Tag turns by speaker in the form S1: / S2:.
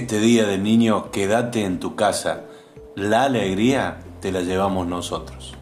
S1: Este día de niño quédate en tu casa. La alegría te la llevamos nosotros.